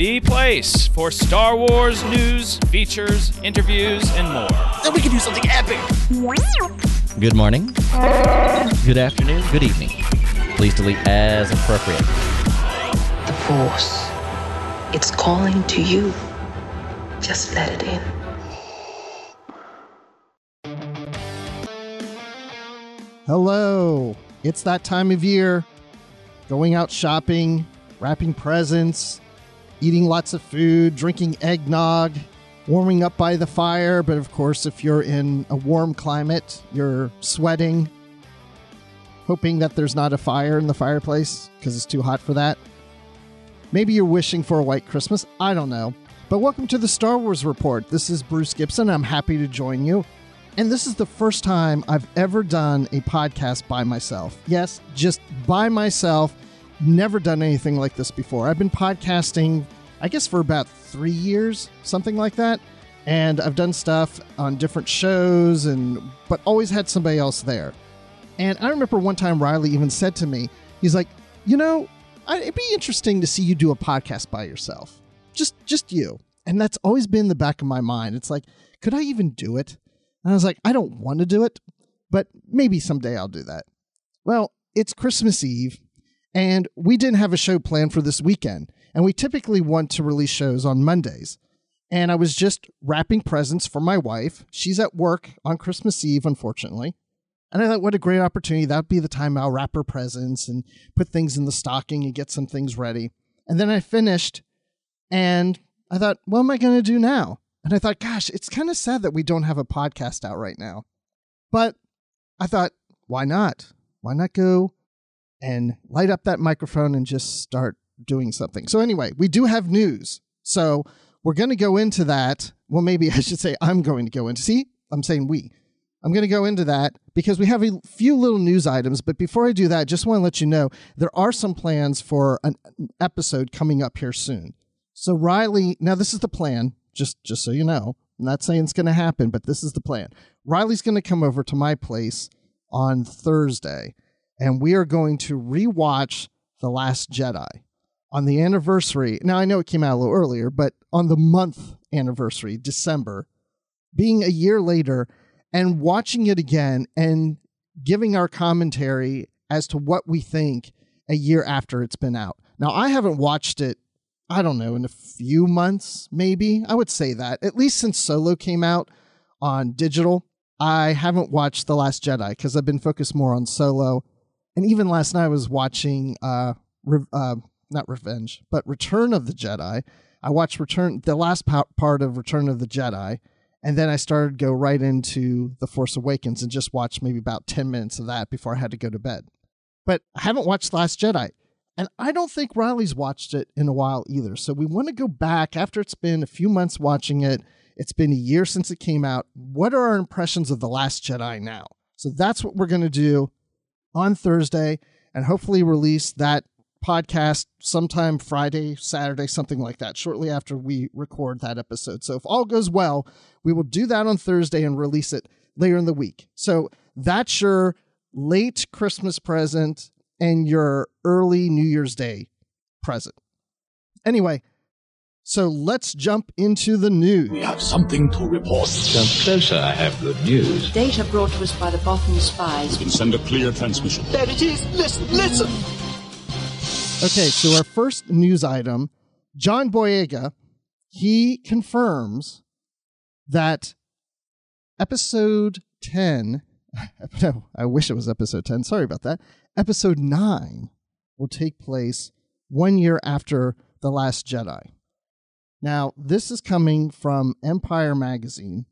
The place for Star Wars news, features, interviews, and more. Then we can do something epic. Good morning. Good afternoon. Good evening. Please delete as appropriate. The Force. It's calling to you. Just let it in. Hello. It's that time of year. Going out shopping, wrapping presents, eating lots of food, drinking eggnog, warming up by the fire. But of course, if you're in a warm climate, you're sweating, hoping that there's not a fire in the fireplace because it's too hot for that. Maybe you're wishing for a white Christmas. I don't know. But welcome to the Star Wars Report. This is Bruce Gibson. I'm happy to join you. And this is the first time I've ever done a podcast by myself. Yes, just by myself. Never done anything like this before. I've been podcasting, I guess, for about three years, something like that. And I've done stuff on different shows, and but always had somebody else there. And I remember one time Riley even said to me, he's like, you know, it'd be interesting to see you do a podcast by yourself, just just you. And that's always been the back of my mind. It's like, could I even do it? And I was like, I don't want to do it, but maybe someday I'll do that. Well, it's Christmas Eve, and we didn't have a show planned for this weekend. And we typically want to release shows on Mondays. And I was just wrapping presents for my wife. She's at work on Christmas Eve, unfortunately. And I thought, what a great opportunity. That'd be the time I'll wrap her presents and put things in the stocking and get some things ready. And then I finished and I thought, what am I going to do now? And I thought, gosh, it's kind of sad that we don't have a podcast out right now. But I thought, why not? Why not go and light up that microphone and just start doing something? So, anyway, we do have news. So, we're going to go into that. Well, maybe I should say I'm going to go into. See, I'm saying we. I'm going to go into that because we have a few little news items. But before I do that, just want to let you know there are some plans for an episode coming up here soon. So Riley, now this is the plan, just just so you know. I'm not saying it's going to happen, but this is the plan. Riley's going to come over to my place on Thursday, and we are going to rewatch The Last Jedi on the anniversary. Now I know it came out a little earlier, but on the month anniversary, December, being a year later and watching it again and giving our commentary as to what we think a year after it's been out. Now, I haven't watched it, I don't know, in a few months, maybe. I would say that. At least since Solo came out on digital, I haven't watched The Last Jedi because I've been focused more on Solo. And even last night, I was watching, uh, Re- uh, not Revenge, but Return of the Jedi. I watched Return, the last pa- part of Return of the Jedi and then I started go right into The Force Awakens and just watched maybe about 10 minutes of that before I had to go to bed. But I haven't watched Last Jedi. And I don't think Riley's watched it in a while either. So we want to go back after it's been a few months watching it. It's been a year since it came out. What are our impressions of The Last Jedi now? So that's what we're going to do on Thursday and hopefully release that podcast sometime Friday, Saturday, something like that, shortly after we record that episode. So if all goes well, we will do that on Thursday and release it later in the week. So that's your late Christmas present and your early New Year's Day present. Anyway, so let's jump into the news. We have something to report. Come closer, I have good news. Data brought to us by the Bothan spies. We can send a clear transmission. There it is. Listen, listen. Okay, so our first news item John Boyega, he confirms that episode 10, no, I wish it was episode 10, sorry about that. Episode 9 will take place one year after The Last Jedi. Now, this is coming from Empire Magazine.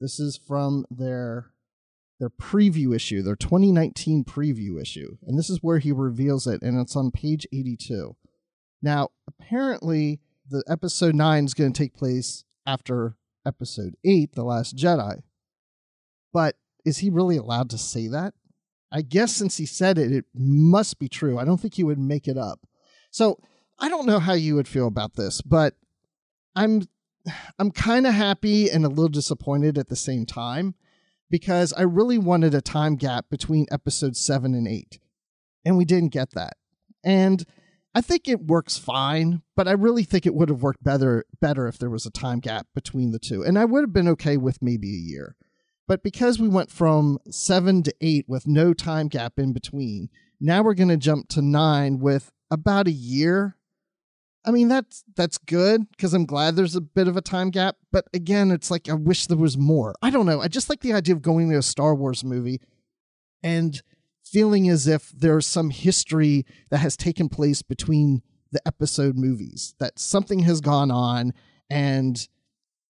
This is from their their preview issue, their 2019 preview issue. And this is where he reveals it, and it's on page 82. Now, apparently, the episode 9 is going to take place after episode 8, The Last Jedi. But is he really allowed to say that? I guess since he said it, it must be true. I don't think he would make it up. So I don't know how you would feel about this, but I'm I'm kind of happy and a little disappointed at the same time because I really wanted a time gap between episode seven and eight, and we didn't get that. And I think it works fine, but I really think it would have worked better better if there was a time gap between the two, and I would have been okay with maybe a year. But because we went from seven to eight with no time gap in between, now we're going to jump to nine with about a year. I mean that's that's good because I'm glad there's a bit of a time gap. But again, it's like I wish there was more. I don't know. I just like the idea of going to a Star Wars movie and feeling as if there's some history that has taken place between the episode movies. That something has gone on and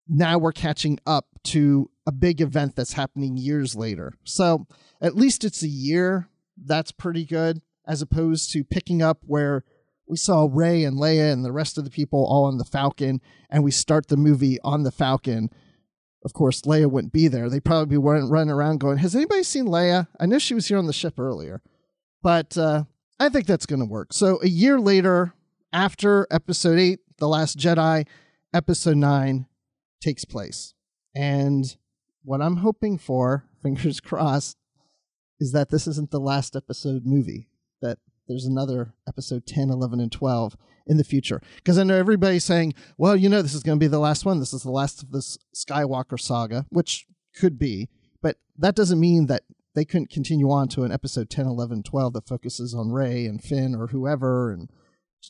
now we're catching up to a big event that's happening years later. So at least it's a year. That's pretty good, as opposed to picking up where we saw Rey and Leia and the rest of the people all on the Falcon, and we start the movie on the Falcon. Of course, Leia wouldn't be there. They probably be running around going, "Has anybody seen Leia?" I know she was here on the ship earlier, but uh, I think that's going to work. So a year later, after Episode Eight, The Last Jedi, Episode Nine takes place, and what I'm hoping for, fingers crossed, is that this isn't the last episode movie, there's another episode 10, 11, and 12 in the future. Because I know everybody's saying, well, you know, this is going to be the last one. This is the last of this Skywalker saga, which could be. But that doesn't mean that they couldn't continue on to an episode 10, 11, 12 that focuses on Rey and Finn or whoever and,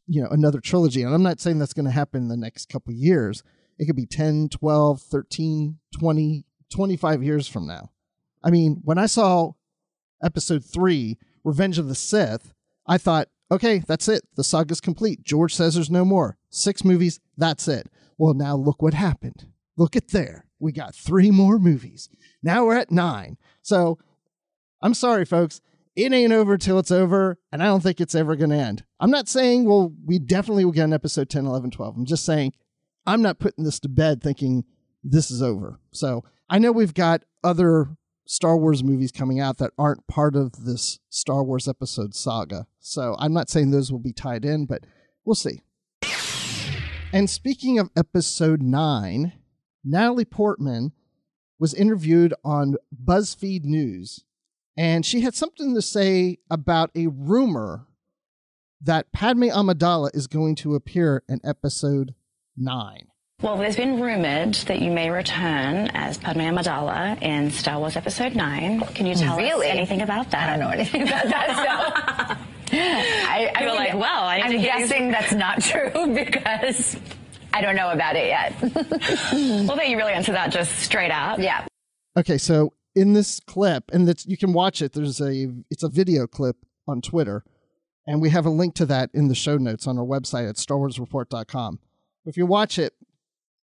you know, another trilogy. And I'm not saying that's going to happen in the next couple years. It could be 10, 12, 13, 20, 25 years from now. I mean, when I saw episode three, Revenge of the Sith, I thought, okay, that's it. The saga's complete. George says there's no more. Six movies, that's it. Well, now look what happened. Look at there. We got three more movies. Now we're at nine. So I'm sorry, folks. It ain't over till it's over, and I don't think it's ever going to end. I'm not saying, well, we definitely will get an episode 10, 11, 12. I'm just saying, I'm not putting this to bed thinking this is over. So I know we've got other Star Wars movies coming out that aren't part of this Star Wars episode saga. So I'm not saying those will be tied in, but we'll see. And speaking of episode 9, Natalie Portman was interviewed on BuzzFeed News, and she had something to say about a rumor that Padme Amidala is going to appear in episode 9. Well, there's been rumored that you may return as Padme Amidala in Star Wars Episode 9. Can you tell really? us anything about that? I don't know anything about that. So. I, I feel like, well, I am guessing that's not true because I don't know about it yet. well, then you really answer that just straight up. Yeah. Okay, so in this clip, and that's, you can watch it. There's a it's a video clip on Twitter, and we have a link to that in the show notes on our website at StarWarsReport.com. If you watch it,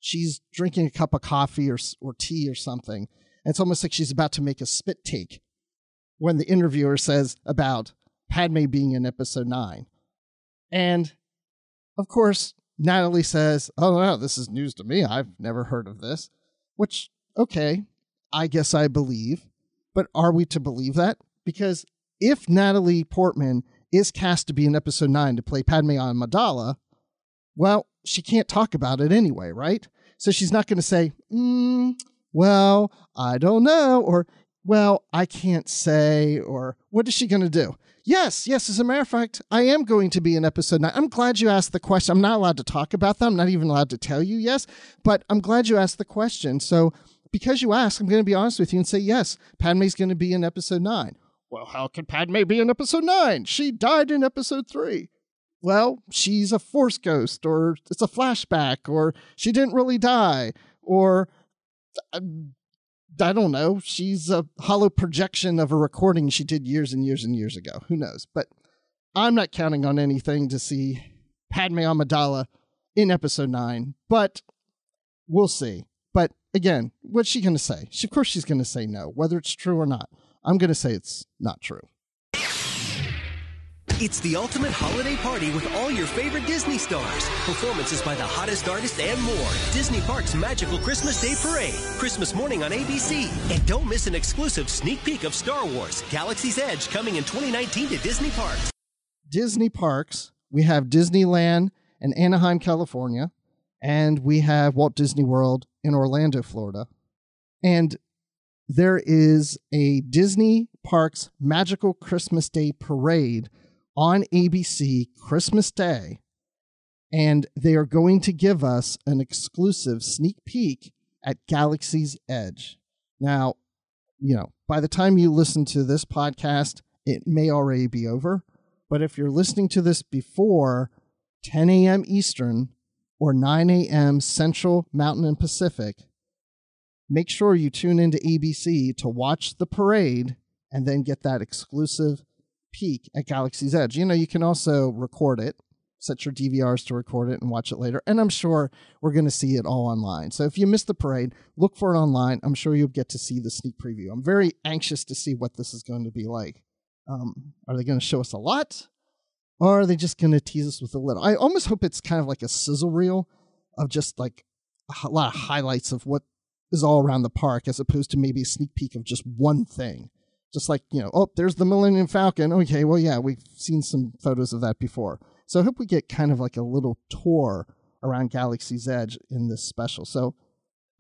she's drinking a cup of coffee or or tea or something. And it's almost like she's about to make a spit take when the interviewer says about Padme being in episode 9. And of course, Natalie says, "Oh no, this is news to me. I've never heard of this." Which okay, I guess I believe. But are we to believe that? Because if Natalie Portman is cast to be in episode 9 to play Padme on Amidala, well, she can't talk about it anyway, right? So she's not going to say, mm, well, I don't know, or, well, I can't say, or what is she going to do? Yes, yes, as a matter of fact, I am going to be in episode nine. I'm glad you asked the question. I'm not allowed to talk about that. I'm not even allowed to tell you yes, but I'm glad you asked the question. So because you asked, I'm going to be honest with you and say yes, Padme's going to be in episode nine. Well, how can Padme be in episode nine? She died in episode three well, she's a force ghost, or it's a flashback, or she didn't really die, or uh, I don't know, she's a holo projection of a recording she did years and years and years ago. Who knows? But I'm not counting on anything to see Padme Amidala in episode nine, but we'll see. But again, what's she going to say? She, of course, she's going to say no, whether it's true or not. I'm going to say it's not true. It's the ultimate holiday party with all your favorite Disney stars. Performances by the hottest artists and more. Disney Parks Magical Christmas Day Parade. Christmas morning on ABC. And don't miss an exclusive sneak peek of Star Wars Galaxy's Edge coming in 2019 to Disney Parks. Disney parks. We have Disneyland in Anaheim, California, and we have Walt Disney World in Orlando, Florida. And there is a Disney Parks Magical Christmas Day Parade on ABC Christmas Day. And they are going to give us an exclusive sneak peek at Galaxy's Edge. Now, you know, by the time you listen to this podcast, it may already be over. But if you're listening to this before 10 a.m. Eastern or 9 a.m. Central, Mountain, and Pacific, make sure you tune into ABC to watch the parade and then get that exclusive peek at Galaxy's Edge. You know, you can also record it, set your DVRs to record it and watch it later. And I'm sure we're going to see it all online. So if you missed the parade, look for it online. I'm sure you'll get to see the sneak preview. I'm very anxious to see what this is going to be like. Um, are they going to show us a lot? Or are they just going to tease us with a little? I almost hope it's kind of like a sizzle reel of just like a lot of highlights of what is all around the park as opposed to maybe a sneak peek of just one thing. Just like, you know, oh, there's the Millennium Falcon. Okay, well, yeah, we've seen some photos of that before. So I hope we get kind of like a little tour around Galaxy's Edge in this special. So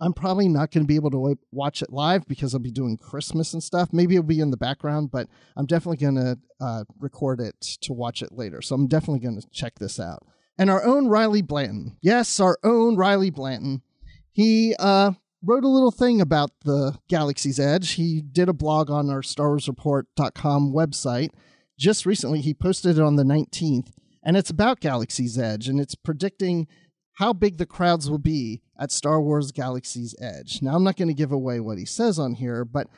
I'm probably not going to be able to watch it live because I'll be doing Christmas and stuff. Maybe it'll be in the background, but I'm definitely going to uh, record it to watch it later. So I'm definitely going to check this out. And our own Riley Blanton. Yes, our own Riley Blanton. He uh, wrote a little thing about the Galaxy's Edge. He did a blog on our StarWarsReport.com website. Just recently, he posted it on the 19th, and it's about Galaxy's Edge, and it's predicting how big the crowds will be at Star Wars Galaxy's Edge. Now, I'm not going to give away what he says on here, but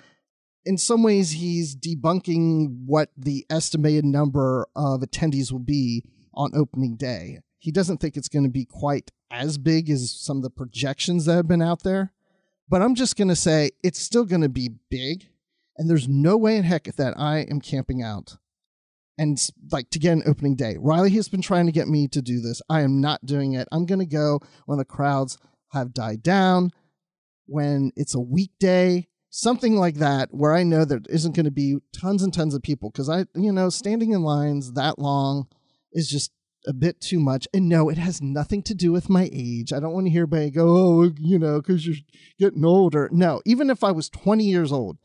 in some ways, he's debunking what the estimated number of attendees will be on opening day. He doesn't think it's going to be quite as big as some of the projections that have been out there. But I'm just going to say it's still going to be big. And there's no way in heck that I am camping out and like to get an opening day. Riley has been trying to get me to do this. I am not doing it. I'm going to go when the crowds have died down, when it's a weekday, something like that, where I know there isn't going to be tons and tons of people. Because I, you know, standing in lines that long is just a bit too much. And no, it has nothing to do with my age. I don't want to hear anybody go, oh, you know, because you're getting older. No, even if I was 20 years old,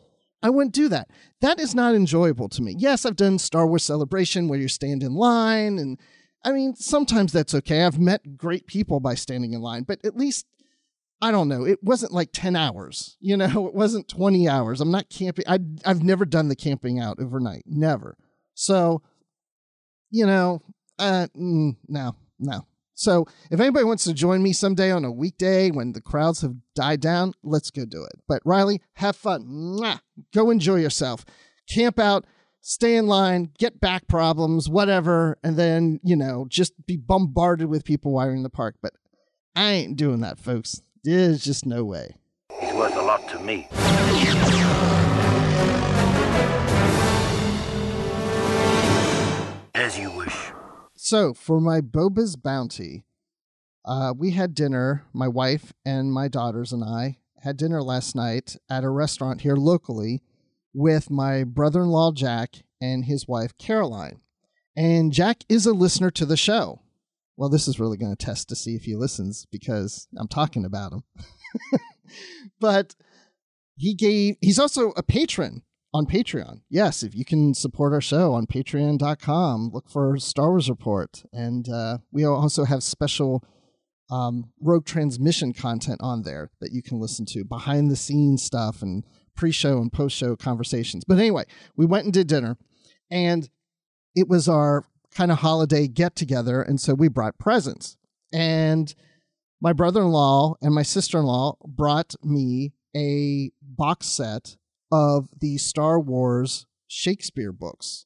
I wouldn't do that. That is not enjoyable to me. Yes, I've done Star Wars Celebration where you stand in line. And I mean, sometimes that's okay. I've met great people by standing in line, but at least I don't know. It wasn't like 10 hours, you know, it wasn't 20 hours. I'm not camping. I, I've never done the camping out overnight, never. So, you know, uh, mm, no, no. So if anybody wants to join me someday on a weekday when the crowds have died down, let's go do it. But Riley, have fun. Mwah. Go enjoy yourself. Camp out, stay in line, get back problems, whatever, and then, you know, just be bombarded with people in the park. But I ain't doing that, folks. There's just no way. He's worth a lot to me. As you wish. So for my Boba's bounty, uh, we had dinner. My wife and my daughters and I had dinner last night at a restaurant here locally with my brother-in-law Jack and his wife Caroline. And Jack is a listener to the show. Well, this is really going to test to see if he listens because I'm talking about him. but he gave he's also a patron on Patreon. Yes, if you can support our show on patreon.com, look for Star Wars Report. And uh, we also have special um, Rogue Transmission content on there that you can listen to, behind the scenes stuff and pre show and post show conversations. But anyway, we went and did dinner, and it was our kind of holiday get together. And so we brought presents. And my brother in law and my sister in law brought me a box set of the Star Wars Shakespeare books,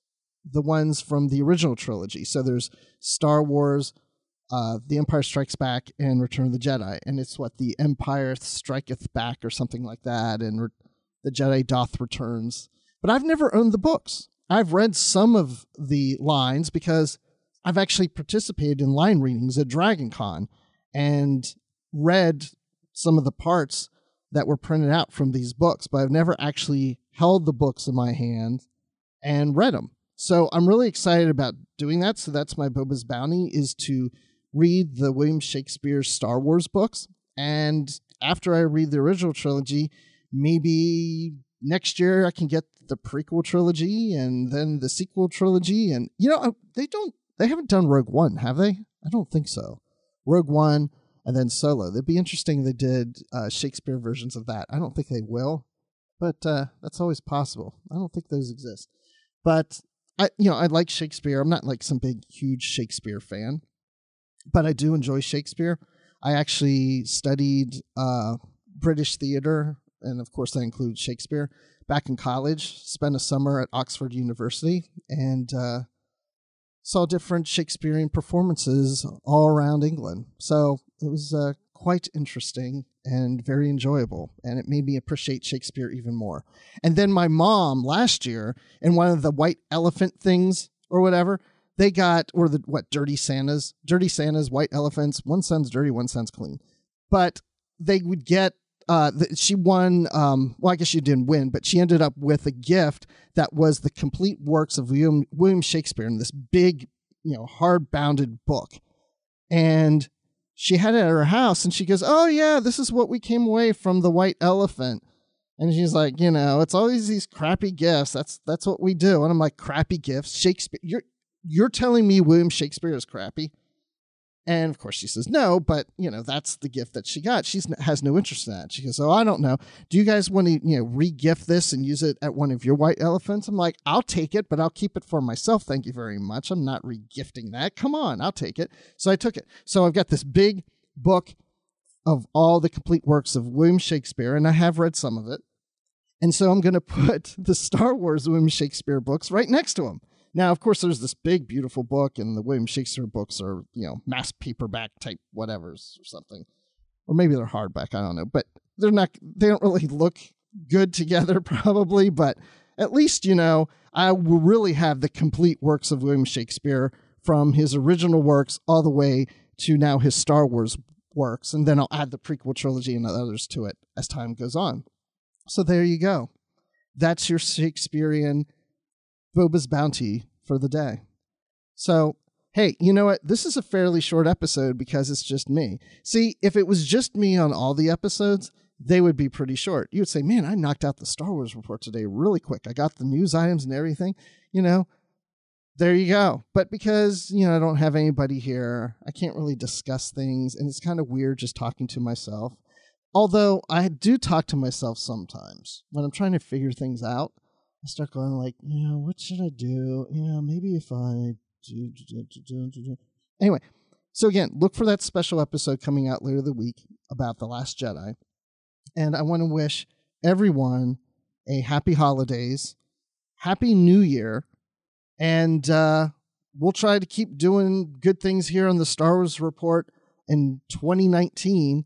the ones from the original trilogy. So there's Star Wars, uh, The Empire Strikes Back, and Return of the Jedi. And it's what the Empire striketh back or something like that, and re- the Jedi doth returns. But I've never owned the books. I've read some of the lines because I've actually participated in line readings at Dragon Con and read some of the parts that were printed out from these books, but I've never actually held the books in my hand and read them. So I'm really excited about doing that. So that's my Boba's Bounty is to read the William Shakespeare Star Wars books. And after I read the original trilogy, maybe next year I can get the prequel trilogy and then the sequel trilogy. And, you know, they don't, they haven't done Rogue One, have they? I don't think so. Rogue One and then Solo. It'd be interesting if they did uh, Shakespeare versions of that. I don't think they will, but uh, that's always possible. I don't think those exist. But I, you know, I like Shakespeare. I'm not like some big, huge Shakespeare fan, but I do enjoy Shakespeare. I actually studied uh, British theater, and of course, that includes Shakespeare. Back in college, spent a summer at Oxford University, and uh, saw different Shakespearean performances all around England. So it was uh, quite interesting and very enjoyable, and it made me appreciate Shakespeare even more. And then my mom last year, in one of the white elephant things or whatever, they got or the what dirty Santas, dirty Santas, white elephants. One son's dirty, one son's clean, but they would get. Uh, the, she won. Um, well, I guess she didn't win, but she ended up with a gift that was the complete works of William, William Shakespeare in this big, you know, hard bounded book. And she had it at her house and she goes, Oh, yeah, this is what we came away from the white elephant. And she's like, you know, it's always these crappy gifts. That's that's what we do. And I'm like, crappy gifts. Shakespeare you're you're telling me William Shakespeare is crappy? And of course she says no, but you know, that's the gift that she got. She has no interest in that. She goes, Oh, I don't know. Do you guys want to, you know, re-gift this and use it at one of your white elephants? I'm like, I'll take it, but I'll keep it for myself. Thank you very much. I'm not re-gifting that. Come on, I'll take it. So I took it. So I've got this big book of all the complete works of William Shakespeare, and I have read some of it. And so I'm going to put the Star Wars William Shakespeare books right next to them. Now, of course, there's this big, beautiful book, and the William Shakespeare books are, you know, mass paperback type whatevers or something. Or maybe they're hardback, I don't know. But they're not, they don't really look good together, probably. But at least, you know, I will really have the complete works of William Shakespeare from his original works all the way to now his Star Wars works. And then I'll add the prequel trilogy and others to it as time goes on. So there you go. That's your Shakespearean Boba's bounty for the day. So, hey, you know what? This is a fairly short episode because it's just me. See, if it was just me on all the episodes, they would be pretty short. You would say, man, I knocked out the Star Wars report today really quick. I got the news items and everything. You know, there you go. But because, you know, I don't have anybody here, I can't really discuss things. And it's kind of weird just talking to myself. Although I do talk to myself sometimes when I'm trying to figure things out. I start going like, you know, what should I do? You know, maybe if I do, do, do, Anyway, so again, look for that special episode coming out later the week about The Last Jedi. And I want to wish everyone a happy holidays, happy new year, and uh, we'll try to keep doing good things here on the Star Wars Report in 2019.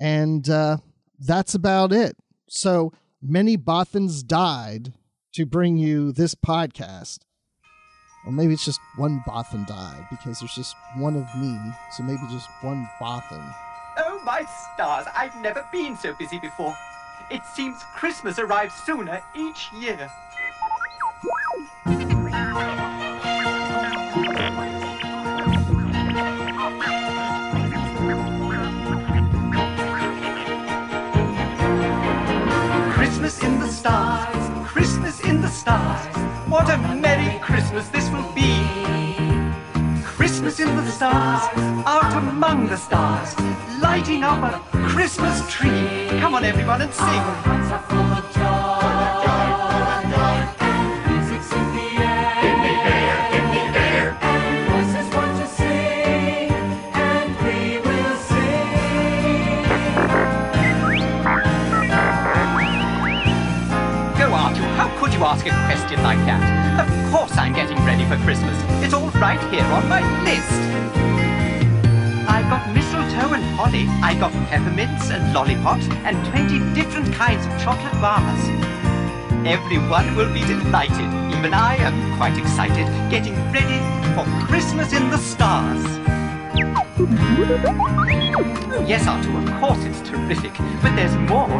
And uh, that's about it. So many Bothans died to bring you this podcast. Or maybe it's just one Bothan died because there's just one of me, so maybe just one Bothan. Oh my stars, I've never been so busy before. It seems Christmas arrives sooner each year. Christmas in the stars, in the stars. What a merry Christmas this will be. Christmas in the stars, out among the stars, lighting up a Christmas tree. Come on, everyone, and sing. A question like that? Of course I'm getting ready for Christmas. It's all right here on my list. I've got mistletoe and holly. I've got peppermints and lollipops and 20 different kinds of chocolate bars. Everyone will be delighted. Even I am quite excited, getting ready for Christmas in the stars. Yes, Artu, of course it's terrific, but there's more.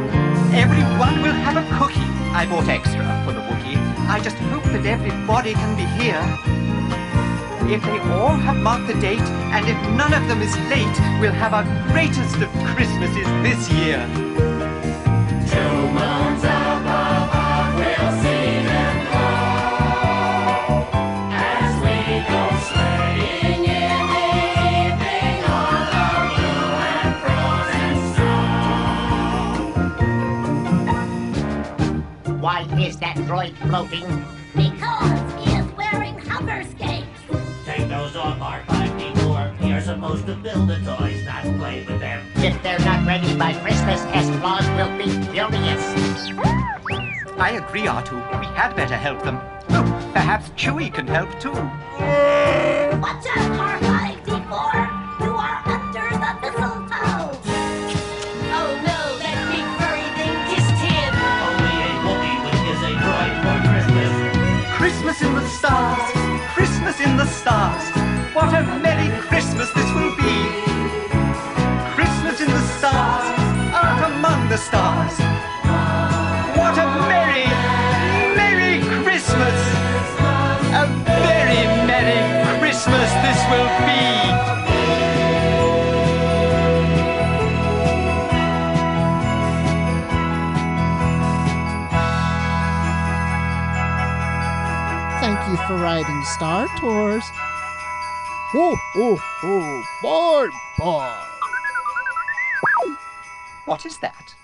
Everyone will have a cookie. I bought extra for the. I just hope that everybody can be here. If they all have marked the date, and if none of them is late, we'll have our greatest of Christmases this year. Why is that droid floating? Because he is wearing hover skates. Take those off, R5D4. You're supposed to build the toys, not play with them. If they're not ready by Christmas, S-Claus will be furious. I agree, Artu. We had better help them. Oh, perhaps Chewie can help too. Watch out, R5D4! Stars! Christmas in the stars! What a merry Christmas this will Star Tours. Oh, oh, oh, bye, bye. What is that?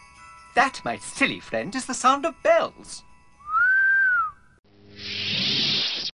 That, my silly friend, is the sound of bells.